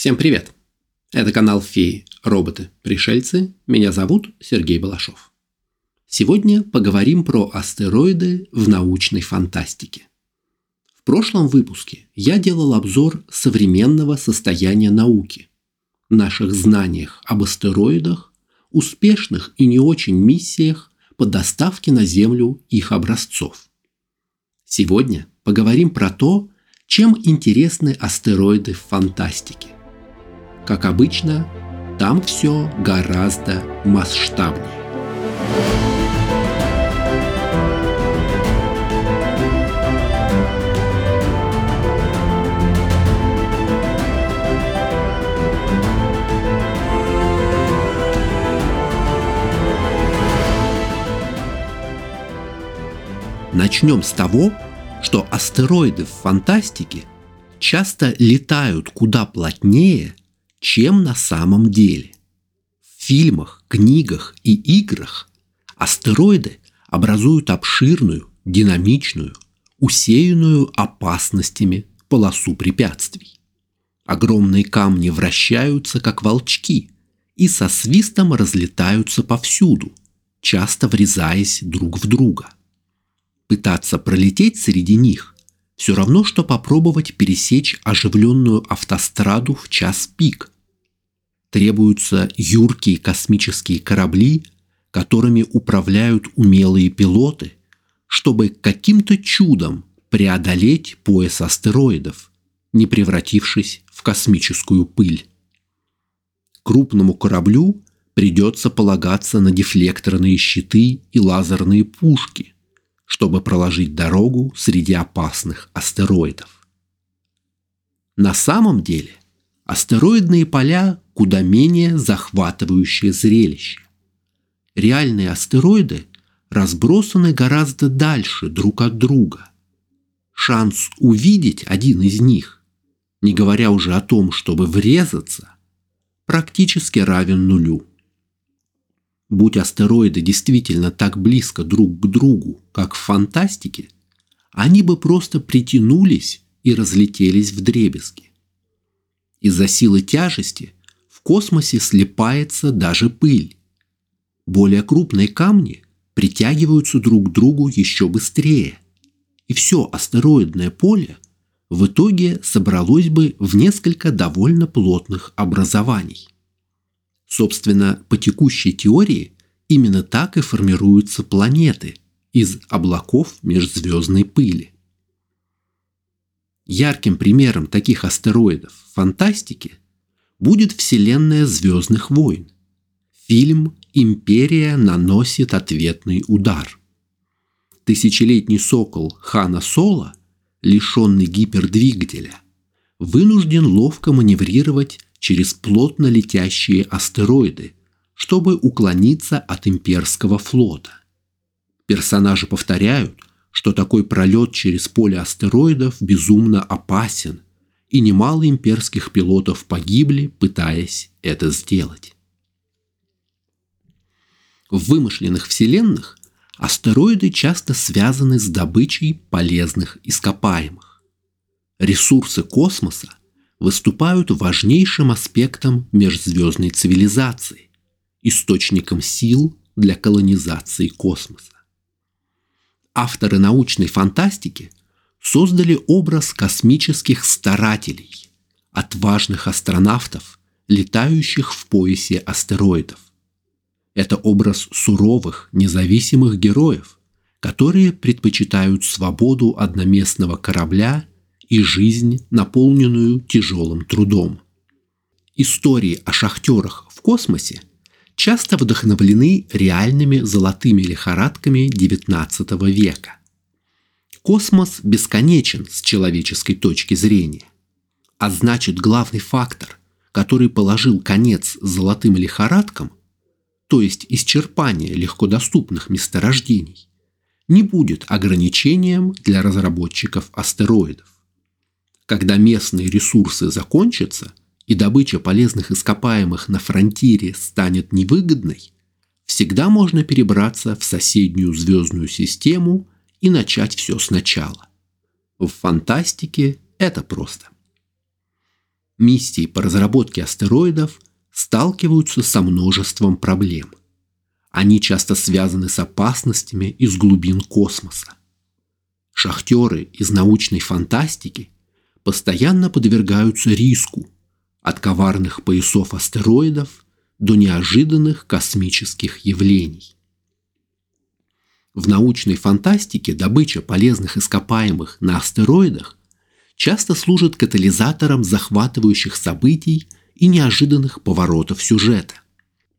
Всем привет! Это канал Феи, роботы, пришельцы. Меня зовут Сергей Балашов. Сегодня поговорим про астероиды в научной фантастике. В прошлом выпуске я делал обзор современного состояния науки, наших знаниях об астероидах, успешных и не очень миссиях по доставке на Землю их образцов. Сегодня поговорим про то, чем интересны астероиды в фантастике. Как обычно, там все гораздо масштабнее. Начнем с того, что астероиды в фантастике часто летают куда плотнее, чем на самом деле. В фильмах, книгах и играх астероиды образуют обширную, динамичную, усеянную опасностями полосу препятствий. Огромные камни вращаются, как волчки, и со свистом разлетаются повсюду, часто врезаясь друг в друга. Пытаться пролететь среди них все равно, что попробовать пересечь оживленную автостраду в час пик. Требуются юркие космические корабли, которыми управляют умелые пилоты, чтобы каким-то чудом преодолеть пояс астероидов, не превратившись в космическую пыль. Крупному кораблю придется полагаться на дефлекторные щиты и лазерные пушки – чтобы проложить дорогу среди опасных астероидов. На самом деле астероидные поля куда менее захватывающее зрелище. Реальные астероиды разбросаны гораздо дальше друг от друга. Шанс увидеть один из них, не говоря уже о том, чтобы врезаться, практически равен нулю. Будь астероиды действительно так близко друг к другу, как в фантастике, они бы просто притянулись и разлетелись в дребезги. Из-за силы тяжести в космосе слепается даже пыль. Более крупные камни притягиваются друг к другу еще быстрее, и все астероидное поле в итоге собралось бы в несколько довольно плотных образований. Собственно, по текущей теории именно так и формируются планеты из облаков межзвездной пыли. Ярким примером таких астероидов в фантастике будет вселенная Звездных войн. Фильм «Империя наносит ответный удар». Тысячелетний сокол Хана Соло, лишенный гипердвигателя, вынужден ловко маневрировать через плотно летящие астероиды, чтобы уклониться от имперского флота. Персонажи повторяют, что такой пролет через поле астероидов безумно опасен, и немало имперских пилотов погибли, пытаясь это сделать. В вымышленных вселенных астероиды часто связаны с добычей полезных ископаемых. Ресурсы космоса выступают важнейшим аспектом межзвездной цивилизации, источником сил для колонизации космоса. Авторы научной фантастики создали образ космических старателей, отважных астронавтов, летающих в поясе астероидов. Это образ суровых, независимых героев, которые предпочитают свободу одноместного корабля и жизнь, наполненную тяжелым трудом. Истории о шахтерах в космосе часто вдохновлены реальными золотыми лихорадками XIX века. Космос бесконечен с человеческой точки зрения. А значит, главный фактор, который положил конец золотым лихорадкам, то есть исчерпание легкодоступных месторождений, не будет ограничением для разработчиков астероидов. Когда местные ресурсы закончатся и добыча полезных ископаемых на фронтире станет невыгодной, всегда можно перебраться в соседнюю звездную систему и начать все сначала. В фантастике это просто. миссии по разработке астероидов сталкиваются со множеством проблем. Они часто связаны с опасностями из глубин космоса. Шахтеры из научной фантастики постоянно подвергаются риску от коварных поясов астероидов до неожиданных космических явлений. В научной фантастике добыча полезных ископаемых на астероидах часто служит катализатором захватывающих событий и неожиданных поворотов сюжета.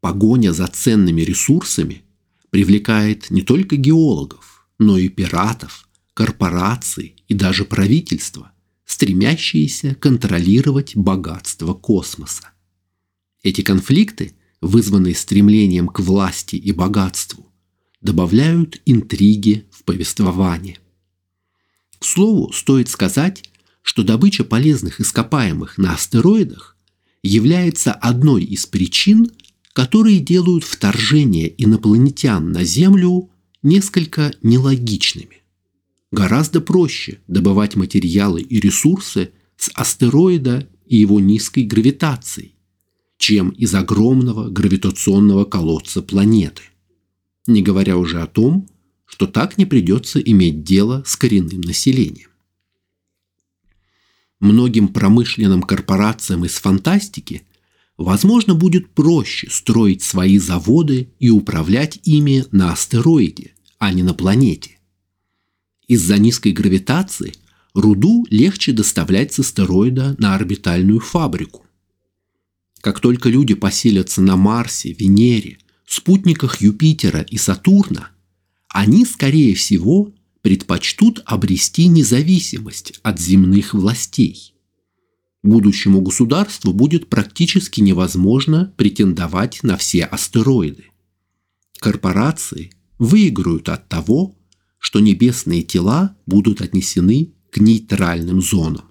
Погоня за ценными ресурсами привлекает не только геологов, но и пиратов, корпораций и даже правительства, стремящиеся контролировать богатство космоса. Эти конфликты, вызванные стремлением к власти и богатству, добавляют интриги в повествование. К слову, стоит сказать, что добыча полезных ископаемых на астероидах является одной из причин, которые делают вторжение инопланетян на Землю несколько нелогичными. Гораздо проще добывать материалы и ресурсы с астероида и его низкой гравитацией, чем из огромного гравитационного колодца планеты – не говоря уже о том, что так не придется иметь дело с коренным населением. Многим промышленным корпорациям из фантастики возможно будет проще строить свои заводы и управлять ими на астероиде, а не на планете. Из-за низкой гравитации руду легче доставлять с астероида на орбитальную фабрику. Как только люди поселятся на Марсе, Венере – спутниках Юпитера и Сатурна, они, скорее всего, предпочтут обрести независимость от земных властей. Будущему государству будет практически невозможно претендовать на все астероиды. Корпорации выиграют от того, что небесные тела будут отнесены к нейтральным зонам.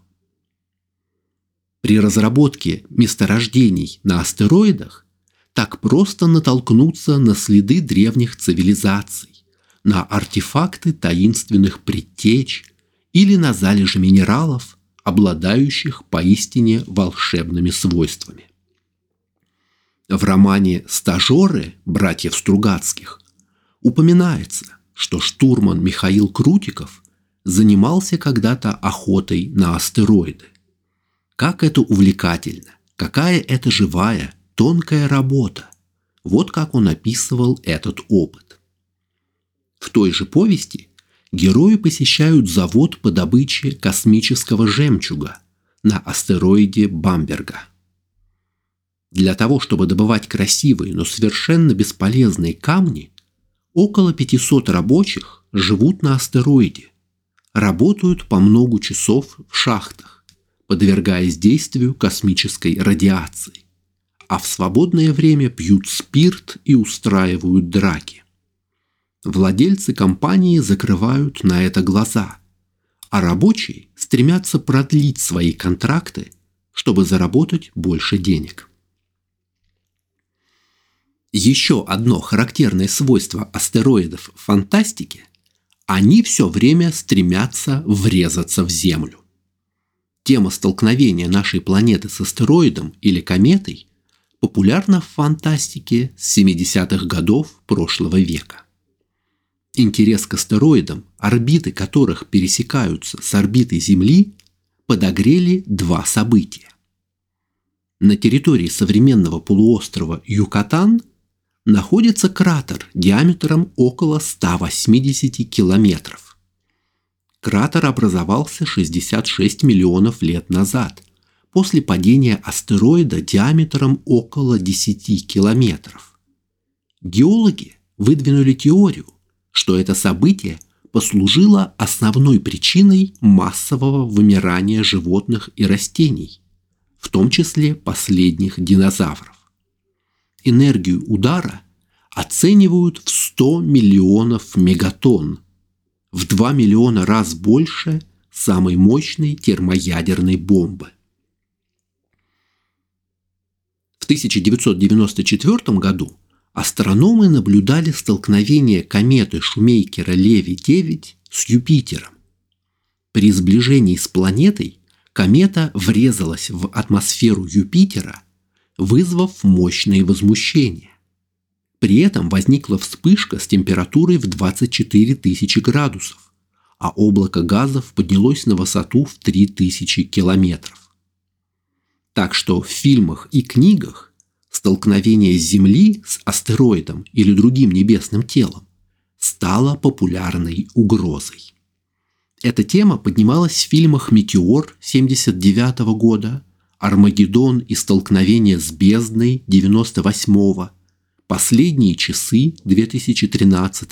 При разработке месторождений на астероидах так просто натолкнуться на следы древних цивилизаций, на артефакты таинственных предтеч или на залежи минералов, обладающих поистине волшебными свойствами. В романе «Стажеры» братьев Стругацких упоминается, что штурман Михаил Крутиков занимался когда-то охотой на астероиды. Как это увлекательно, какая это живая, тонкая работа. Вот как он описывал этот опыт. В той же повести герои посещают завод по добыче космического жемчуга на астероиде Бамберга. Для того, чтобы добывать красивые, но совершенно бесполезные камни, около 500 рабочих живут на астероиде, работают по много часов в шахтах, подвергаясь действию космической радиации а в свободное время пьют спирт и устраивают драки. Владельцы компании закрывают на это глаза, а рабочие стремятся продлить свои контракты, чтобы заработать больше денег. Еще одно характерное свойство астероидов в фантастике – они все время стремятся врезаться в Землю. Тема столкновения нашей планеты с астероидом или кометой популярна в фантастике с 70-х годов прошлого века. Интерес к астероидам, орбиты которых пересекаются с орбитой Земли, подогрели два события. На территории современного полуострова Юкатан находится кратер диаметром около 180 километров. Кратер образовался 66 миллионов лет назад после падения астероида диаметром около 10 километров. Геологи выдвинули теорию, что это событие послужило основной причиной массового вымирания животных и растений, в том числе последних динозавров. Энергию удара оценивают в 100 миллионов мегатонн, в 2 миллиона раз больше самой мощной термоядерной бомбы. 1994 году астрономы наблюдали столкновение кометы Шумейкера-Леви-9 с Юпитером. При сближении с планетой комета врезалась в атмосферу Юпитера, вызвав мощные возмущения. При этом возникла вспышка с температурой в 24 тысячи градусов, а облако газов поднялось на высоту в 3000 километров. Так что в фильмах и книгах столкновение Земли с астероидом или другим небесным телом стало популярной угрозой. Эта тема поднималась в фильмах «Метеор» 79 года, «Армагеддон» и «Столкновение с бездной» 98 «Последние часы» 2013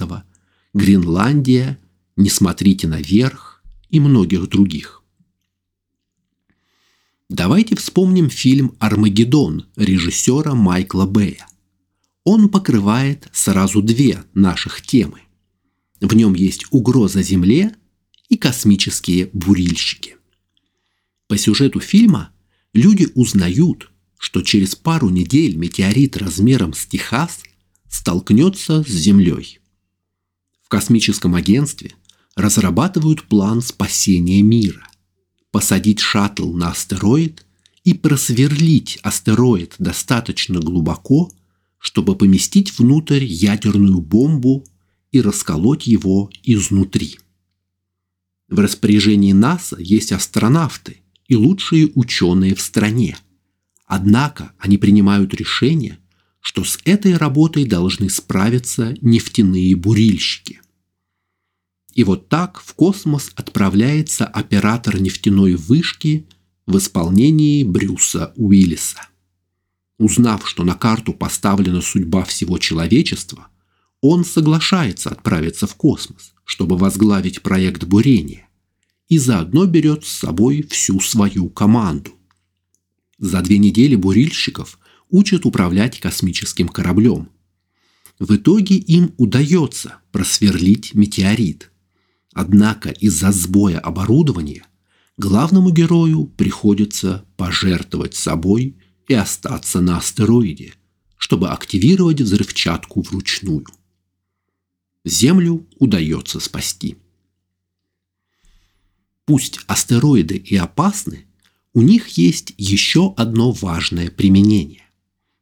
«Гренландия», «Не смотрите наверх» и многих других. Давайте вспомним фильм «Армагеддон» режиссера Майкла Бэя. Он покрывает сразу две наших темы. В нем есть угроза Земле и космические бурильщики. По сюжету фильма люди узнают, что через пару недель метеорит размером с Техас столкнется с Землей. В космическом агентстве разрабатывают план спасения мира посадить шаттл на астероид и просверлить астероид достаточно глубоко, чтобы поместить внутрь ядерную бомбу и расколоть его изнутри. В распоряжении НАСА есть астронавты и лучшие ученые в стране. Однако они принимают решение, что с этой работой должны справиться нефтяные бурильщики. И вот так в космос отправляется оператор нефтяной вышки в исполнении Брюса Уиллиса. Узнав, что на карту поставлена судьба всего человечества, он соглашается отправиться в космос, чтобы возглавить проект бурения, и заодно берет с собой всю свою команду. За две недели бурильщиков учат управлять космическим кораблем. В итоге им удается просверлить метеорит – Однако из-за сбоя оборудования главному герою приходится пожертвовать собой и остаться на астероиде, чтобы активировать взрывчатку вручную. Землю удается спасти. Пусть астероиды и опасны, у них есть еще одно важное применение.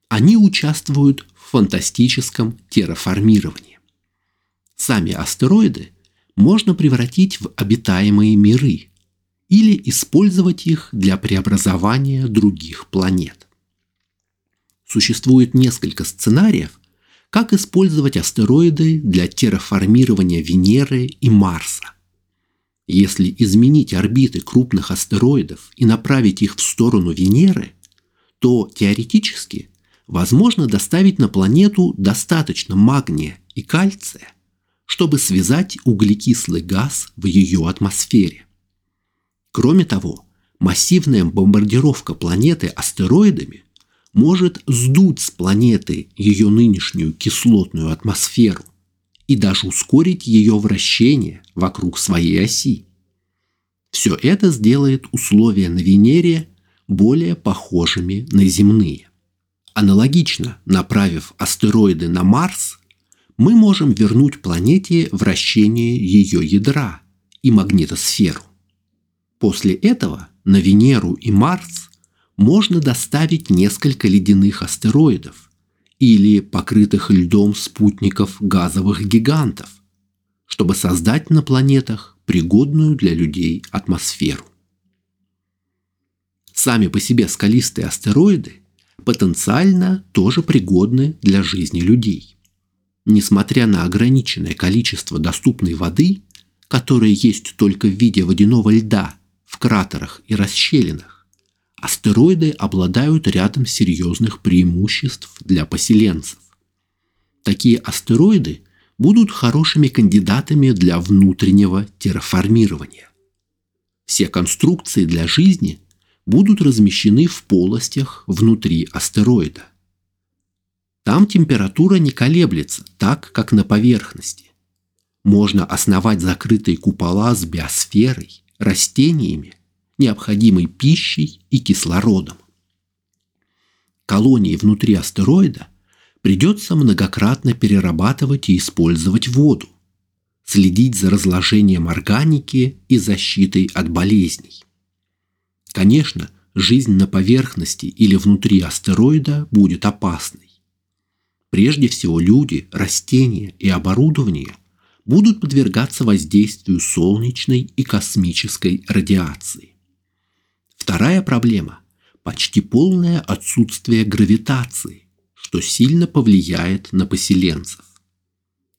Они участвуют в фантастическом терраформировании. Сами астероиды можно превратить в обитаемые миры или использовать их для преобразования других планет. Существует несколько сценариев, как использовать астероиды для терраформирования Венеры и Марса. Если изменить орбиты крупных астероидов и направить их в сторону Венеры, то теоретически возможно доставить на планету достаточно магния и кальция, чтобы связать углекислый газ в ее атмосфере. Кроме того, массивная бомбардировка планеты астероидами может сдуть с планеты ее нынешнюю кислотную атмосферу и даже ускорить ее вращение вокруг своей оси. Все это сделает условия на Венере более похожими на земные. Аналогично, направив астероиды на Марс, мы можем вернуть планете вращение ее ядра и магнитосферу. После этого на Венеру и Марс можно доставить несколько ледяных астероидов или покрытых льдом спутников газовых гигантов, чтобы создать на планетах пригодную для людей атмосферу. Сами по себе скалистые астероиды потенциально тоже пригодны для жизни людей. Несмотря на ограниченное количество доступной воды, которая есть только в виде водяного льда в кратерах и расщелинах, астероиды обладают рядом серьезных преимуществ для поселенцев. Такие астероиды будут хорошими кандидатами для внутреннего терраформирования. Все конструкции для жизни будут размещены в полостях внутри астероида. Там температура не колеблется так, как на поверхности. Можно основать закрытые купола с биосферой, растениями, необходимой пищей и кислородом. Колонии внутри астероида придется многократно перерабатывать и использовать воду, следить за разложением органики и защитой от болезней. Конечно, жизнь на поверхности или внутри астероида будет опасной. Прежде всего люди, растения и оборудование будут подвергаться воздействию солнечной и космической радиации. Вторая проблема – почти полное отсутствие гравитации, что сильно повлияет на поселенцев.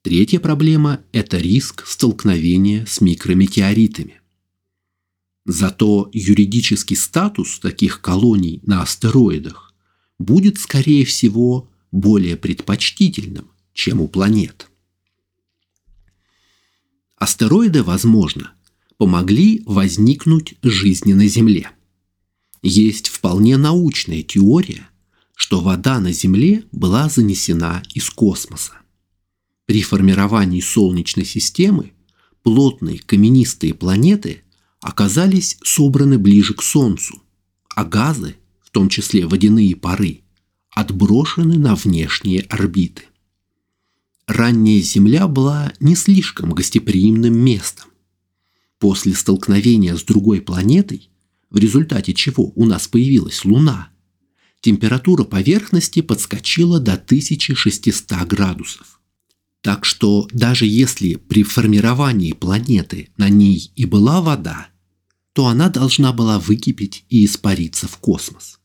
Третья проблема – это риск столкновения с микрометеоритами. Зато юридический статус таких колоний на астероидах будет, скорее всего, более предпочтительным, чем у планет. Астероиды, возможно, помогли возникнуть жизни на Земле. Есть вполне научная теория, что вода на Земле была занесена из космоса. При формировании Солнечной системы плотные каменистые планеты оказались собраны ближе к Солнцу, а газы, в том числе водяные пары, отброшены на внешние орбиты. Ранняя Земля была не слишком гостеприимным местом. После столкновения с другой планетой, в результате чего у нас появилась Луна, температура поверхности подскочила до 1600 градусов. Так что даже если при формировании планеты на ней и была вода, то она должна была выкипеть и испариться в космос.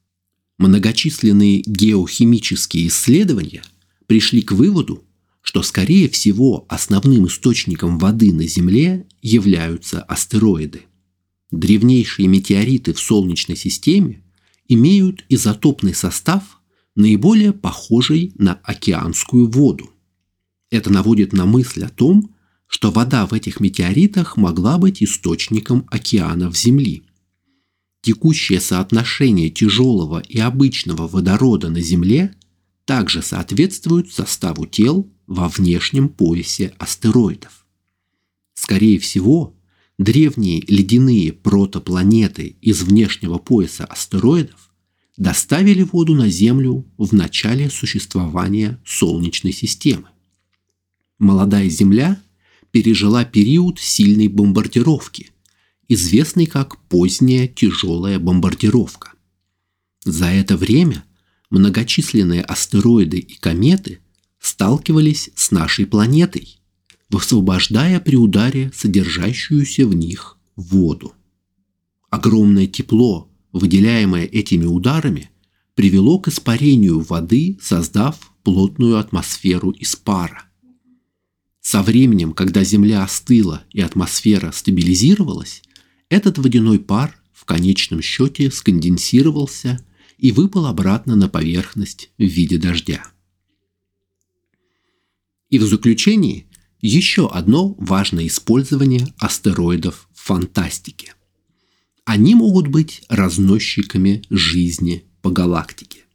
Многочисленные геохимические исследования пришли к выводу, что, скорее всего, основным источником воды на Земле являются астероиды. Древнейшие метеориты в Солнечной системе имеют изотопный состав, наиболее похожий на океанскую воду. Это наводит на мысль о том, что вода в этих метеоритах могла быть источником океанов Земли. Текущее соотношение тяжелого и обычного водорода на Земле также соответствует составу тел во внешнем поясе астероидов. Скорее всего, древние ледяные протопланеты из внешнего пояса астероидов доставили воду на Землю в начале существования Солнечной системы. Молодая Земля – пережила период сильной бомбардировки, известный как поздняя тяжелая бомбардировка. За это время многочисленные астероиды и кометы сталкивались с нашей планетой, высвобождая при ударе содержащуюся в них воду. Огромное тепло, выделяемое этими ударами, привело к испарению воды, создав плотную атмосферу из пара. Со временем, когда Земля остыла и атмосфера стабилизировалась, этот водяной пар в конечном счете сконденсировался и выпал обратно на поверхность в виде дождя. И в заключении еще одно важное использование астероидов в фантастике. Они могут быть разносчиками жизни по галактике.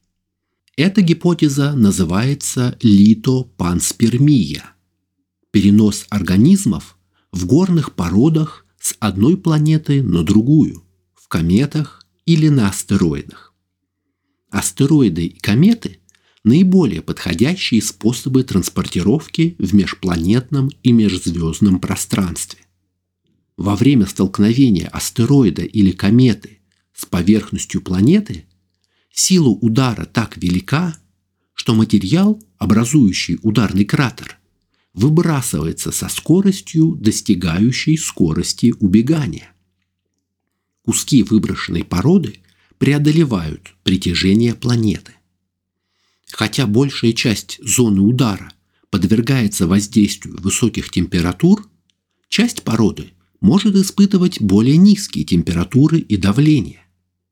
Эта гипотеза называется литопанспермия – перенос организмов в горных породах с одной планеты на другую, в кометах или на астероидах. Астероиды и кометы – наиболее подходящие способы транспортировки в межпланетном и межзвездном пространстве. Во время столкновения астероида или кометы с поверхностью планеты сила удара так велика, что материал, образующий ударный кратер – выбрасывается со скоростью, достигающей скорости убегания. Куски выброшенной породы преодолевают притяжение планеты. Хотя большая часть зоны удара подвергается воздействию высоких температур, часть породы может испытывать более низкие температуры и давление,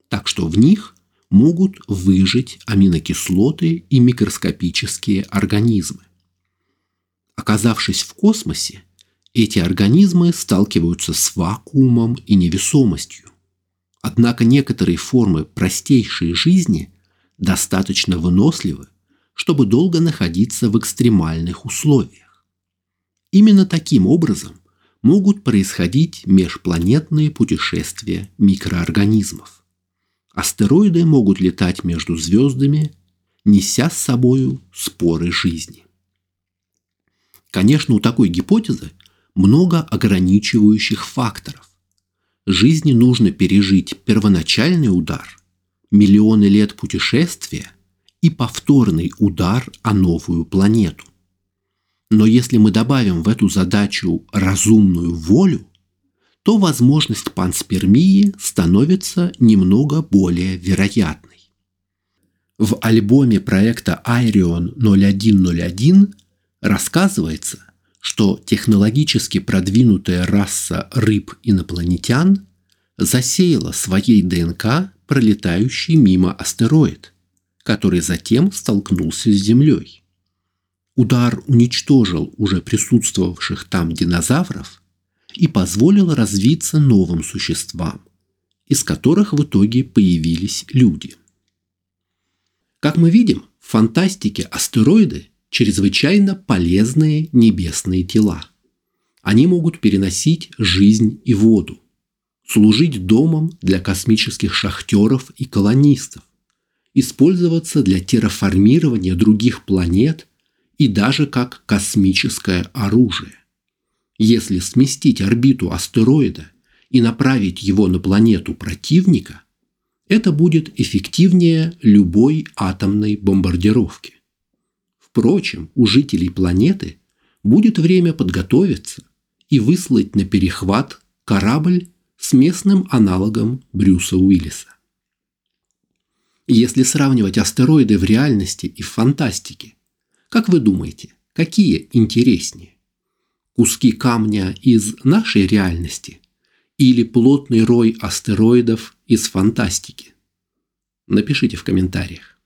так что в них могут выжить аминокислоты и микроскопические организмы. Оказавшись в космосе, эти организмы сталкиваются с вакуумом и невесомостью. Однако некоторые формы простейшей жизни достаточно выносливы, чтобы долго находиться в экстремальных условиях. Именно таким образом могут происходить межпланетные путешествия микроорганизмов. Астероиды могут летать между звездами, неся с собою споры жизни. Конечно, у такой гипотезы много ограничивающих факторов. жизни нужно пережить первоначальный удар, миллионы лет путешествия и повторный удар о новую планету. Но если мы добавим в эту задачу разумную волю, то возможность панспермии становится немного более вероятной. В альбоме проекта Айрион 0101 рассказывается, что технологически продвинутая раса рыб-инопланетян засеяла своей ДНК пролетающий мимо астероид, который затем столкнулся с Землей. Удар уничтожил уже присутствовавших там динозавров и позволил развиться новым существам, из которых в итоге появились люди – как мы видим, в фантастике астероиды – чрезвычайно полезные небесные тела. Они могут переносить жизнь и воду, служить домом для космических шахтеров и колонистов, использоваться для терраформирования других планет и даже как космическое оружие. Если сместить орбиту астероида и направить его на планету противника – это будет эффективнее любой атомной бомбардировки. Впрочем, у жителей планеты будет время подготовиться и выслать на перехват корабль с местным аналогом Брюса Уиллиса. Если сравнивать астероиды в реальности и в фантастике, как вы думаете, какие интереснее? Куски камня из нашей реальности или плотный рой астероидов из фантастики? Напишите в комментариях.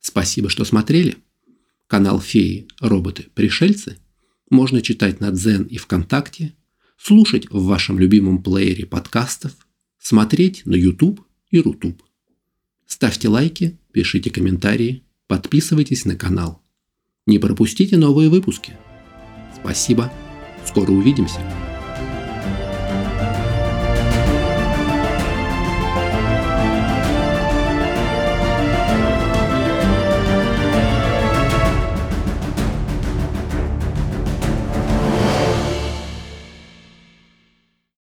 Спасибо, что смотрели. Канал Феи, роботы, пришельцы можно читать на Дзен и ВКонтакте, слушать в вашем любимом плеере подкастов, смотреть на YouTube и Рутуб. Ставьте лайки, пишите комментарии, подписывайтесь на канал. Не пропустите новые выпуски. Спасибо. Скоро увидимся.